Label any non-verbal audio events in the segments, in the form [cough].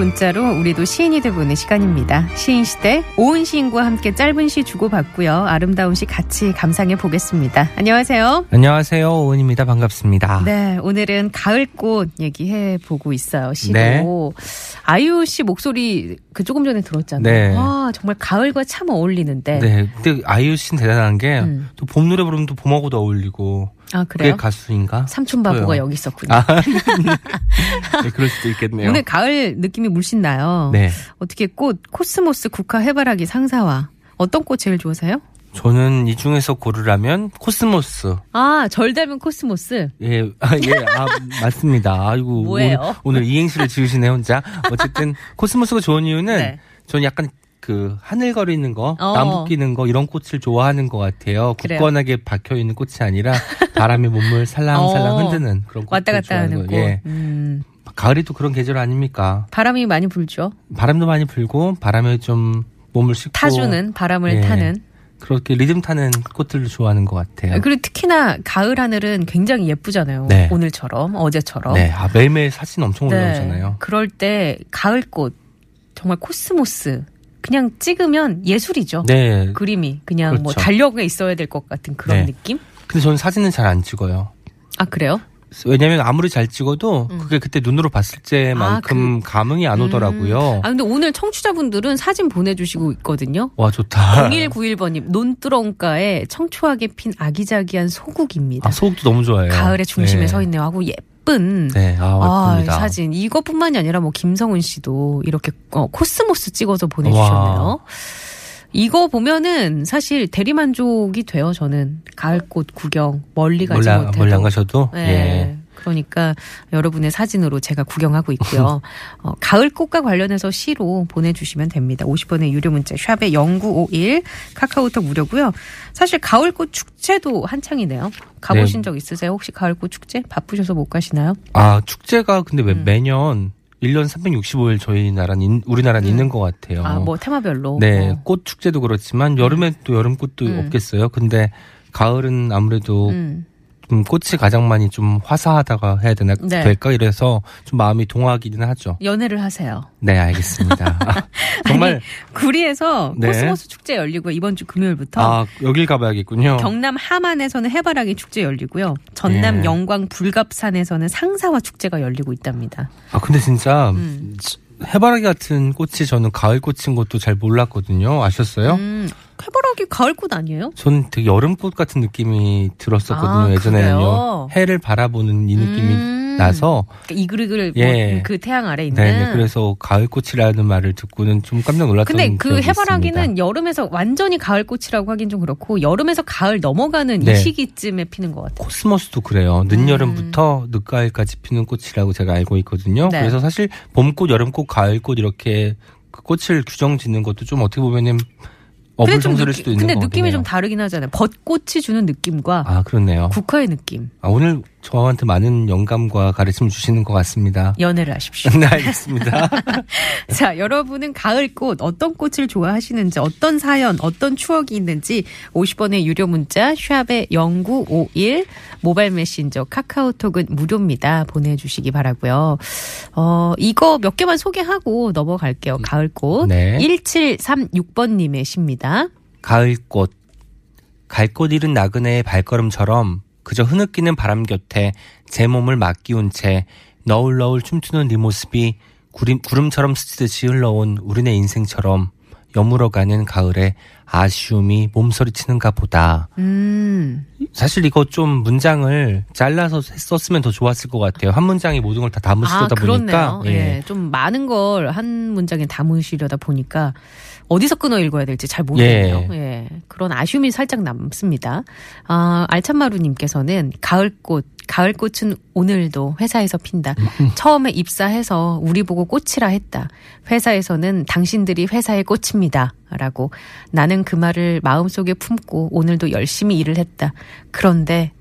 문자로 우리도 시인이 돼보는 시간입니다. 시인 시대 오은 시인과 함께 짧은 시 주고받고요. 아름다운 시 같이 감상해 보겠습니다. 안녕하세요. 안녕하세요. 오은입니다. 반갑습니다. 네, 오늘은 가을꽃 얘기해 보고 있어요. 시로. 네. 아이유 씨 목소리 그 조금 전에 들었잖아요. 네. 와, 정말 가을과 참 어울리는데. 네. 근데 아이유 씨는 대단한 게, 음. 또봄 노래 부르면 또 봄하고도 어울리고, 아, 그래요? 가수인가? 삼촌 바보가. 여기 있었군요. 아, [laughs] 네, 그럴 수도 있겠네요. 오늘 가을 느낌이 물씬 나요. 네. 어떻게 꽃, 코스모스 국화 해바라기 상사화. 어떤 꽃 제일 좋으세요? 저는 이 중에서 고르라면 코스모스. 아, 절 닮은 코스모스. 예, 아, 예, 아, 맞습니다. 아이고. 뭐예요? 오늘, 오늘 이행시를 지으시네, 혼자. 어쨌든, 코스모스가 좋은 이유는, 네. 저는 약간 그, 하늘거리는 거, 어. 나부끼는 거, 이런 꽃을 좋아하는 것 같아요. 그래요? 굳건하게 박혀 있는 꽃이 아니라, 바람에 몸을 살랑살랑 [laughs] 어. 흔드는 그런 꽃을 왔다 갔다 하는 꽃. 거예요. 예. 음, 가을이 또 그런 계절 아닙니까? 바람이 많이 불죠. 바람도 많이 불고 바람에 좀 몸을 싣고 타주는, 바람을 예. 타는. 그렇게 리듬 타는 꽃들을 좋아하는 것 같아요. 그리고 특히나 가을 하늘은 굉장히 예쁘잖아요. 네. 오늘처럼, 어제처럼. 네, 아, 매일매일 사진 엄청 네. 올라오잖아요. 그럴 때 가을 꽃 정말 코스모스 그냥 찍으면 예술이죠. 네. 그림이 그냥 뭐 그렇죠. 달력에 있어야 될 것 같은 그런 네. 느낌? 근데 저는 사진은 잘 안 찍어요. 아 그래요? 왜냐면 아무리 잘 찍어도 음. 그게 그때 눈으로 봤을 때만큼 감흥이 안 오더라고요. 아 근데 오늘 청취자분들은 사진 보내주시고 있거든요. 와 좋다. 0191번님 논두렁가에 청초하게 핀 아기자기한 소국입니다. 아, 소국도 너무 좋아해요. 가을의 중심에 네. 서 있네요. 하고 예쁜 네, 아, 아. 사진 이것뿐만이 아니라 뭐 김성은 씨도 이렇게 어, 코스모스 찍어서 보내주셨네요. 와. 이거 보면은 사실 대리만족이 돼요. 저는 가을꽃 구경 멀리 가지 안- 못해도. 멀리 안 가셔도 네. 예. 그러니까 여러분의 사진으로 제가 구경하고 있고요. [laughs] 어, 가을 꽃과 관련해서 시로 보내주시면 됩니다. 50원의 유료 문자 샵에 0951 카카오톡 무료고요. 사실 가을 꽃 축제도 한창이네요. 가보신 네. 적 있으세요? 혹시 가을 꽃 축제? 바쁘셔서 못 가시나요? 아 축제가 근데 매- 음. 매년 1년 365일 저희 나라는 우리나라는 음. 있는 것 같아요. 아, 뭐 테마별로. 네, 어. 꽃 축제도 그렇지만 여름에 또 여름 꽃도 음. 없겠어요. 근데 가을은 아무래도 음. 좀 꽃이 가장 많이 좀 화사하다고 해야 되나 네. 될까 이래서 좀 마음이 동하기는 하죠. 연애를 하세요. 네, 알겠습니다. [laughs] 정말 구리에서 네. 코스모스 축제 열리고 이번 주 금요일부터 아 여길 가봐야겠군요. 경남 함안에서는 해바라기 축제 열리고요. 전남 예. 영광 불갑산에서는 상사화 축제가 열리고 있답니다. 아 근데 진짜 음. 해바라기 같은 꽃이 저는 가을 꽃인 것도 잘 몰랐거든요. 아셨어요? 음, 해바라기 가을꽃 아니에요? 전 되게 여름꽃 같은 느낌이 들었었거든요. 아, 예전에는요. 그래요? 해를 바라보는 이 느낌이 음. 나서 그러니까 이글이글 예. 뭐그 태양 아래 있는. 네, 네. 그래서 가을꽃이라는 말을 듣고는 좀 깜짝 놀랐던 근데 그 해바라기는 있습니다. 여름에서 완전히 가을꽃이라고 하긴 좀 그렇고 여름에서 가을 넘어가는 이 네. 시기쯤에 피는 것 같아요. 코스모스도 그래요. 늦여름부터 늦가을까지 피는 꽃이라고 제가 알고 있거든요. 네. 그래서 사실 봄꽃, 여름꽃, 가을꽃 이렇게 그 꽃을 규정 짓는 것도 좀 어떻게 보면은 어불성설일 수도 있는 근데. 느낌이 좀 다르긴 하잖아요. 벚꽃이 주는 느낌과 아 그렇네요. 국화의 느낌. 아, 오늘 저한테 많은 영감과 가르침 주시는 것 같습니다. 연애를 하십시오. 네, 알겠습니다. [laughs] 자, 여러분은 가을꽃 어떤 꽃을 좋아하시는지 어떤 사연, 어떤 추억이 있는지 50원의 유료 문자 샵에 0951 모바일 메신저 카카오톡은 무료입니다. 보내주시기 바라고요. 어, 이거 몇 개만 소개하고 넘어갈게요. 가을꽃. 네. 1736번님의 시입니다. 가을꽃. 갈꽃 잃은 나그네의 발걸음처럼 그저 흐느끼는 바람 곁에 제 몸을 맡기운 채 너울너울 춤추는 네 모습이 구름, 구름처럼 스치듯이 흘러온 우리네 인생처럼 여물어가는 가을에 아쉬움이 몸서리치는가 보다. 음. 사실 이거 좀 문장을 잘라서 썼으면 더 좋았을 것 같아요. 한 문장에 모든 걸 다 담으시다 아, 보니까. 그렇네요. 예. 좀 많은 걸 한 문장에 담으시려다 보니까 어디서 끊어 읽어야 될지 잘 모르겠네요. 예. 그런 아쉬움이 살짝 남습니다. 아, 알찬마루님께서는 가을꽃, 가을꽃은 오늘도 회사에서 핀다. [laughs] 처음에 입사해서 우리 보고 꽃이라 했다. 회사에서는 당신들이 회사의 꽃입니다. 라고 나는 그 말을 마음속에 품고 오늘도 열심히 일을 했다. 그런데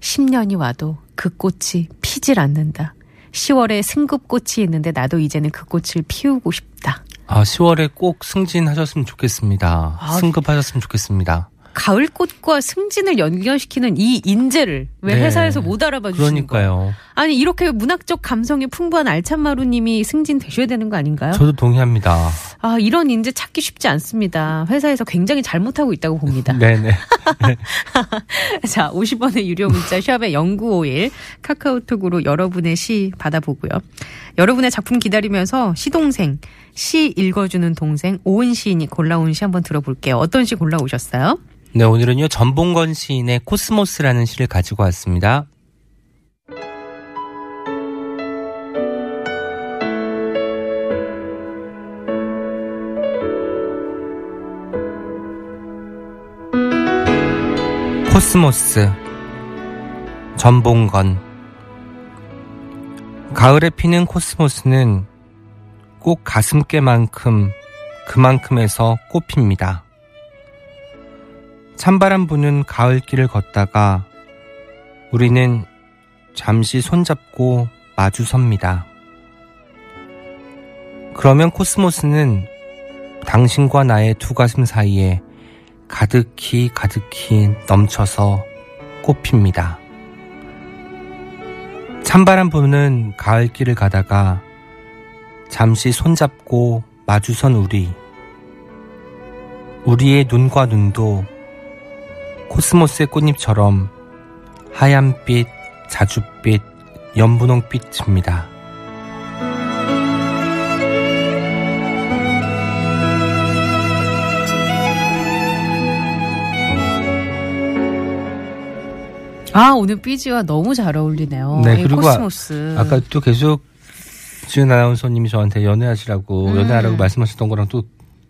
10년이 와도 그 꽃이 피질 않는다. 10월에 승급꽃이 있는데 나도 이제는 그 꽃을 피우고 싶다. 아, 10월에 꼭 승진하셨으면 좋겠습니다. 아, 승급하셨으면 좋겠습니다. 가을꽃과 승진을 연결시키는 이 인재를 왜 네. 회사에서 못 알아봐 주시는 거예요? 아니 이렇게 문학적 감성이 풍부한 알찬 마루님이 승진 되셔야 되는 거 아닌가요? 저도 동의합니다. 아 이런 인재 찾기 쉽지 않습니다. 회사에서 굉장히 잘못하고 있다고 봅니다. [laughs] 네네. [laughs] 자, 50원의 유료 문자 샵의 0951 카카오톡으로 여러분의 시 받아보고요. 여러분의 작품 기다리면서 시동생, 시 읽어주는 동생 오은 시인이 골라온 시 한번 들어볼게요. 어떤 시 골라오셨어요? 네, 오늘은요, 전봉건 시인의 코스모스라는 시를 가지고 왔습니다. 코스모스 전봉건 가을에 피는 코스모스는 꼭 가슴께만큼 그만큼에서 꽃핍니다. 찬바람 부는 가을길을 걷다가 우리는 잠시 손잡고 마주 섭니다. 그러면 코스모스는 당신과 나의 두 가슴 사이에 가득히 가득히 넘쳐서 꽃핍니다. 찬바람 부는 가을길을 가다가 잠시 손잡고 마주선 우리. 우리의 눈과 눈도 코스모스의 꽃잎처럼 하얀빛, 자줏빛, 연분홍빛입니다. 아 오늘 BG와 너무 잘 어울리네요. 네, 이 그리고 코스모스. 아까 또 계속 지은 아나운서님이 저한테 연애하시라고 음. 연애하라고 말씀하셨던 거랑 또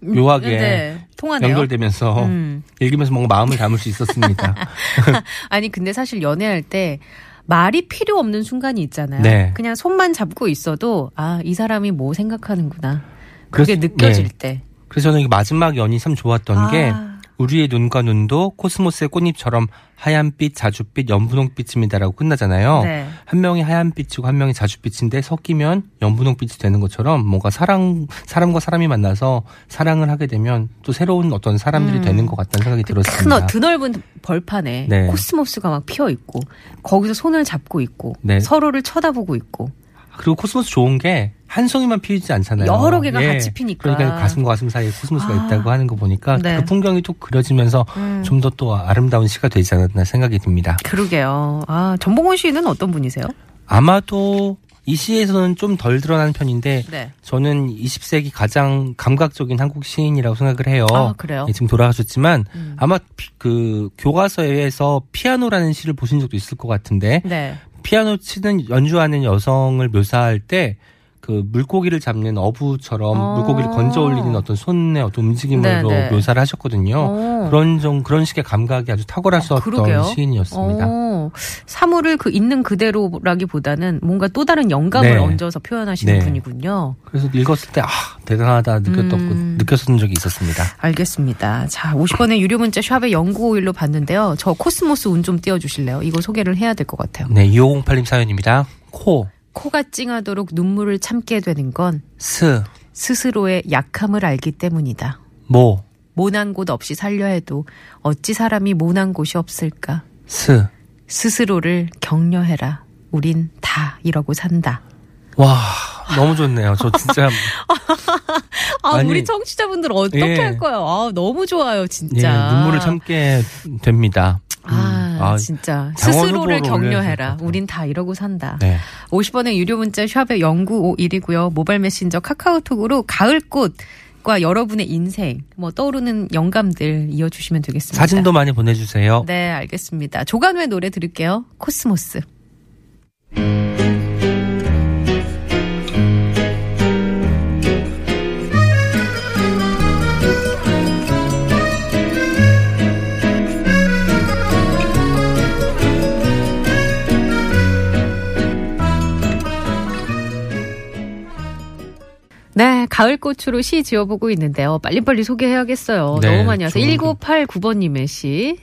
묘하게 네, 통하네요. 연결되면서 음. 읽으면서 뭔가 마음을 담을 수 있었습니다. [laughs] 아니 근데 사실 연애할 때 말이 필요 없는 순간이 있잖아요. 네. 그냥 손만 잡고 있어도 아 이 사람이 뭐 생각하는구나. 그게 그래서- 느껴질 네. 때. 그래서 저는 이 마지막 연이 참 좋았던 게 아. 우리의 눈과 눈도 코스모스의 꽃잎처럼 하얀빛, 자줏빛, 연분홍빛입니다라고 끝나잖아요. 네. 한 명이 하얀빛이고 한 명이 자줏빛인데 섞이면 연분홍빛이 되는 것처럼 뭔가 사랑 사람과 사람이 만나서 사랑을 하게 되면 또 새로운 어떤 사람들이 음. 되는 것 같다는 생각이 큰 들었습니다. 어- 드넓은 벌판에 네. 코스모스가 막 피어 있고 거기서 손을 잡고 있고 네. 서로를 쳐다보고 있고 그리고 코스모스 좋은 게 한 송이만 피우지 않잖아요. 여러 개가 같이 피니까. 그러니까 가슴과 가슴 사이에 코스모스가 아. 있다고 하는 거 보니까 네. 그 풍경이 또 그려지면서 음. 좀더 또 아름다운 시가 되지 않았나 생각이 듭니다. 그러게요. 아 전봉원 씨는 어떤 분이세요? 아마도 이 시에서는 좀 덜 드러나는 편인데 네. 저는 20세기 가장 감각적인 한국 시인이라고 생각을 해요. 아 그래요. 예, 지금 돌아가셨지만 음. 아마 피- 그 교과서에서 피아노라는 시를 보신 적도 있을 것 같은데 네. 피아노 치는 연주하는 여성을 묘사할 때 그 물고기를 잡는 어부처럼 어. 물고기를 건져 올리는 어떤 손의 어떤 움직임으로 네, 네. 묘사를 하셨거든요. 어. 그런 좀 그런 식의 감각이 아주 탁월하셨던 그러게요. 시인이었습니다. 어, 사물을 그 있는 그대로라기보다는 뭔가 또 다른 영감을 네. 얹어서 표현하시는 네. 분이군요. 그래서 읽었을 때 아 대단하다 느꼈던 음. 느꼈었던 적이 있었습니다. 알겠습니다. 자, 50번의 유료 문자 샵의 0951로 봤는데요. 저 코스모스 운 좀 띄워 주실래요? 이거 소개를 해야 될 것 같아요. 네, 2508님 사연입니다. 코, 코가 찡하도록 눈물을 참게 되는 건 스, 스스로의 약함을 알기 때문이다. 모, 모난 곳 없이 살려 해도 어찌 사람이 모난 곳이 없을까? 스. 스스로를 격려해라. 우린 다 이러고 산다. 와, 너무 좋네요. 저 진짜 [laughs] 아, 아니, 우리 청취자분들 어떻게 예. 할 거예요? 아, 너무 좋아요, 예, 진짜. 눈물을 참게 됩니다. 아, 아, 진짜. 스스로를 격려해라. 우린 다 이러고 산다. 네. 50원의 유료 문자 샵의 0951이고요. 모바일 메신저 카카오톡으로 가을꽃 추억과 여러분의 인생, 뭐 떠오르는 영감들 이어주시면 되겠습니다. 사진도 많이 보내주세요. 네, 알겠습니다. 조관우의 노래 들을게요. 코스모스. 가을 꽃으로 시 지어보고 있는데요. 빨리빨리 소개해야겠어요. 네, 너무 많이 와서. 좋은 1989번님의 시.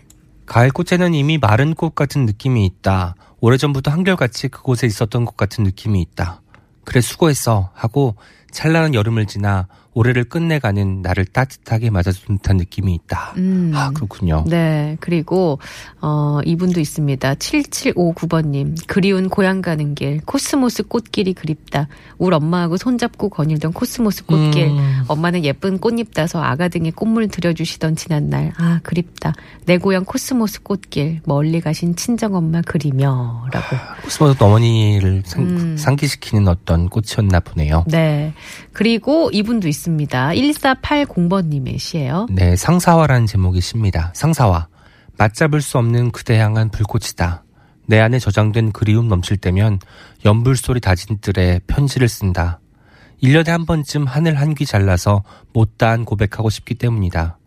가을 꽃에는 이미 마른 꽃 같은 느낌이 있다. 오래전부터 한결같이 그곳에 있었던 것 같은 느낌이 있다. 그래 수고했어 하고 찬란한 여름을 지나 올해를 끝내가는 나를 따뜻하게 맞아준 듯한 느낌이 있다. 음. 아 그렇군요. 네, 그리고 어 이분도 있습니다. 7759번님. 그리운 고향 가는 길. 코스모스 꽃길이 그립다. 울 엄마하고 손잡고 거닐던 코스모스 꽃길. 음. 엄마는 예쁜 꽃잎 따서 아가 등에 꽃물 들여주시던 지난날. 아, 그립다. 내 고향 코스모스 꽃길. 멀리 가신 친정엄마 그리며. 라고. 코스모스 어머니를 상, 음. 상기시키는 어떤 꽃이었나 보네요. 네. 그리고 이분도 있습니다. 1480번님의 시예요. 네, 상사화라는 제목의 시입니다. 상사화. 맞잡을 수 없는 그대 향한 불꽃이다. 내 안에 저장된 그리움 넘칠 때면 연불 소리 다진 뜰에 편지를 쓴다. 1년에 한 번쯤 하늘 한 귀 잘라서 못다한 고백하고 싶기 때문이다.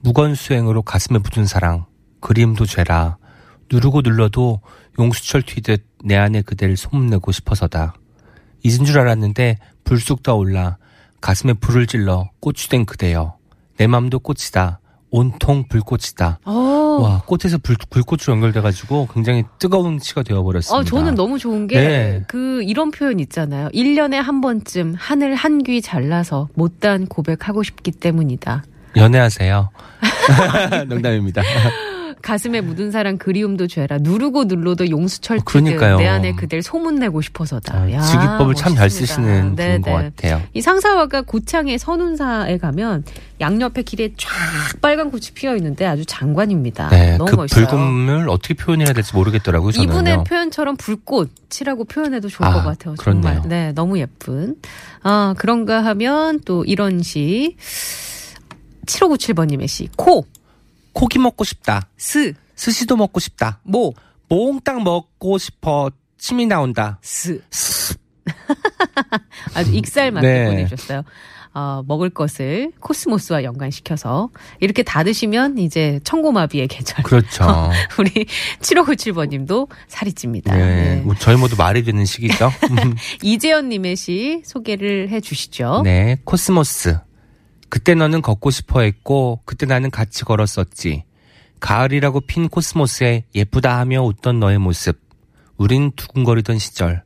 무건 수행으로 가슴에 묻은 사랑. 그리움도 죄라. 누르고 눌러도 용수철 튀듯 내 안에 그대를 소문내고 싶어서다. 잊은 줄 알았는데 불쑥 떠올라 가슴에 불을 질러 꽃이 된 그대여. 내 맘도 꽃이다. 온통 불꽃이다. 어. 와, 꽃에서 불, 불꽃으로 연결돼가지고 굉장히 뜨거운 시가 되어버렸습니다. 어, 저는 너무 좋은 게, 네. 그, 이런 표현 있잖아요. 1년에 한 번쯤 하늘 한 귀 잘라서 못다한 고백하고 싶기 때문이다. 연애하세요. [laughs] 농담입니다. [laughs] 가슴에 묻은 사랑 그리움도 죄라. 누르고 눌러도 용수철 어, 튀듯 그러니까요. 내 안에 그댈 소문내고 싶어서다. 아, 야, 직기법을 참 잘. 쓰시는 네, 분인 것 네. 같아요. 이 상사화가 고창의 선운사에 가면 양옆에 길에 쫙 빨간 꽃이 피어 있는데 아주 장관입니다. 네, 너무 그 멋있어요. 붉음을 어떻게 표현해야 될지 모르겠더라고요. 저는요. 이분의 표현처럼 불꽃이라고 표현해도 좋을 아, 것 같아요. 정말. 그렇네요. 네, 너무 예쁜. 아, 그런가 하면 또 이런 시. 7597번님의 시. 코, 고기 먹고 싶다. 스, 스시도 먹고 싶다. 모, 몽땅 먹고 싶어. 침이 나온다. 스. [laughs] 아주 익살 맞게 네. 보내주셨어요. 어, 먹을 것을 코스모스와 연관시켜서 이렇게 다 드시면 이제 천고마비의 계절. 그렇죠. [laughs] 우리 7597번님도 살이 찝니다. 네. 네. 저희 모두 말이 되는 시기죠. [laughs] 이재현님의 시 소개를 해주시죠. 네, 코스모스. 그때 너는 걷고 싶어 했고, 그때 나는 같이 걸었었지. 가을이라고 핀 코스모스에 예쁘다 하며 웃던 너의 모습. 우린 두근거리던 시절.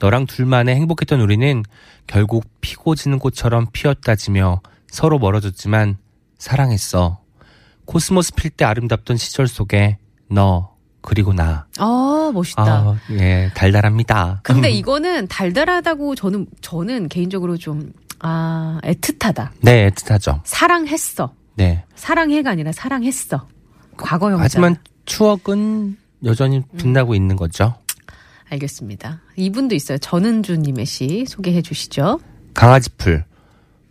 너랑 둘만의 행복했던 우리는 결국 피고 지는 꽃처럼 피었다 지며 서로 멀어졌지만 사랑했어. 코스모스 필 때 아름답던 시절 속에 너, 그리고 나. 아, 멋있다. 아, 예, 달달합니다. 근데 이거는 달달하다고 저는 저는 개인적으로 좀 아, 애틋하다. 네, 애틋하죠. 사랑했어. 네. 사랑해가 아니라 사랑했어. 과거형자. 하지만 추억은 여전히 빛나고 있는 거죠. 알겠습니다. 이분도 있어요. 전은주님의 시 소개해 주시죠. 강아지풀.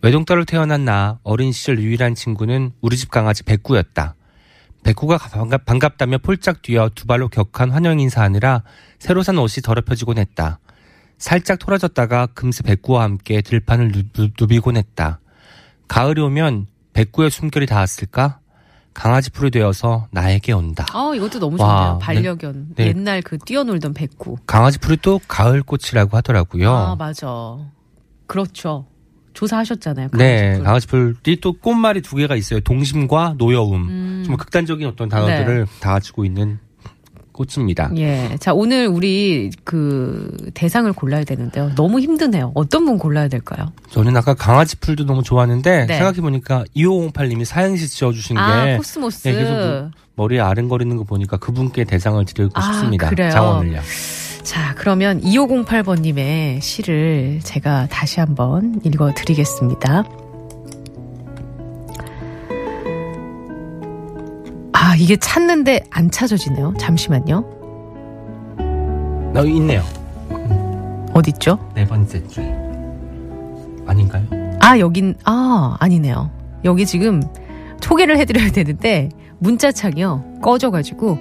외동딸로 태어난 나 어린 시절 유일한 친구는 우리 집 강아지 백구였다. 백구가 반갑, 반갑다며 폴짝 뛰어 두 발로 격한 환영 인사하느라 새로 산 옷이 더럽혀지곤 했다. 살짝 토라졌다가 금세 백구와 함께 들판을 누, 누비곤 했다. 가을이 오면 백구의 숨결이 닿았을까? 강아지 풀이 되어서 나에게 온다. 아, 이것도 너무 와, 좋네요. 반려견. 네. 옛날 그 뛰어놀던 백구. 강아지 풀이 또 가을 꽃이라고 하더라고요. 아, 맞아. 그렇죠. 조사하셨잖아요. 네, 강아지풀. 강아지 풀이 또 꽃말이 두 개가 있어요. 동심과 노여움. 음. 정말 극단적인 어떤 단어들을 다 가지고 있는 꽃입니다. 예. 자, 오늘 우리 그 대상을 골라야 되는데요. 너무 힘드네요. 어떤 분 골라야 될까요? 저는 아까 강아지 풀도 너무 좋았는데 네. 생각해 보니까 2508님이 사행시 지어 주신 아, 게 코스모스. 네, 계속 그 머리에 아른거리는 거 보니까 그분께 대상을 드리고 아, 싶습니다. 그래요? 장원을요. 자, 그러면 2508번 님의 시를 제가 다시 한번 읽어 드리겠습니다. 아, 이게 찾는데 안 찾아지네요. 잠시만요. 나 있네요. 어딨죠? 네 번째 줄. 아닌가요? 아, 여긴, 아, 아니네요. 여기 지금 소개를 해드려야 되는데, 문자창이요. 꺼져가지고,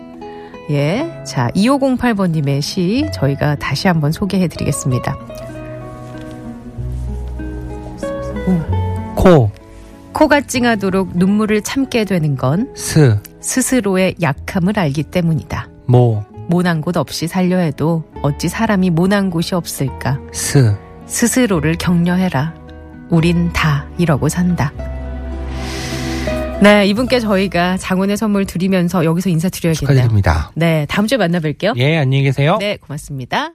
예. 자, 2508번님의 시 저희가 다시 한번 소개해드리겠습니다. 코, 코가 찡하도록 눈물을 참게 되는 건 스, 스스로의 약함을 알기 때문이다. 모, 모난 곳 없이 살려 해도 어찌 사람이 모난 곳이 없을까? 스. 스스로를 격려해라. 우린 다 이러고 산다. 네, 이분께 저희가 장원의 선물 드리면서 여기서 인사드려야겠네요. 축하드립니다. 네, 다음 주에 만나뵐게요. 예, 안녕히 계세요. 네, 고맙습니다.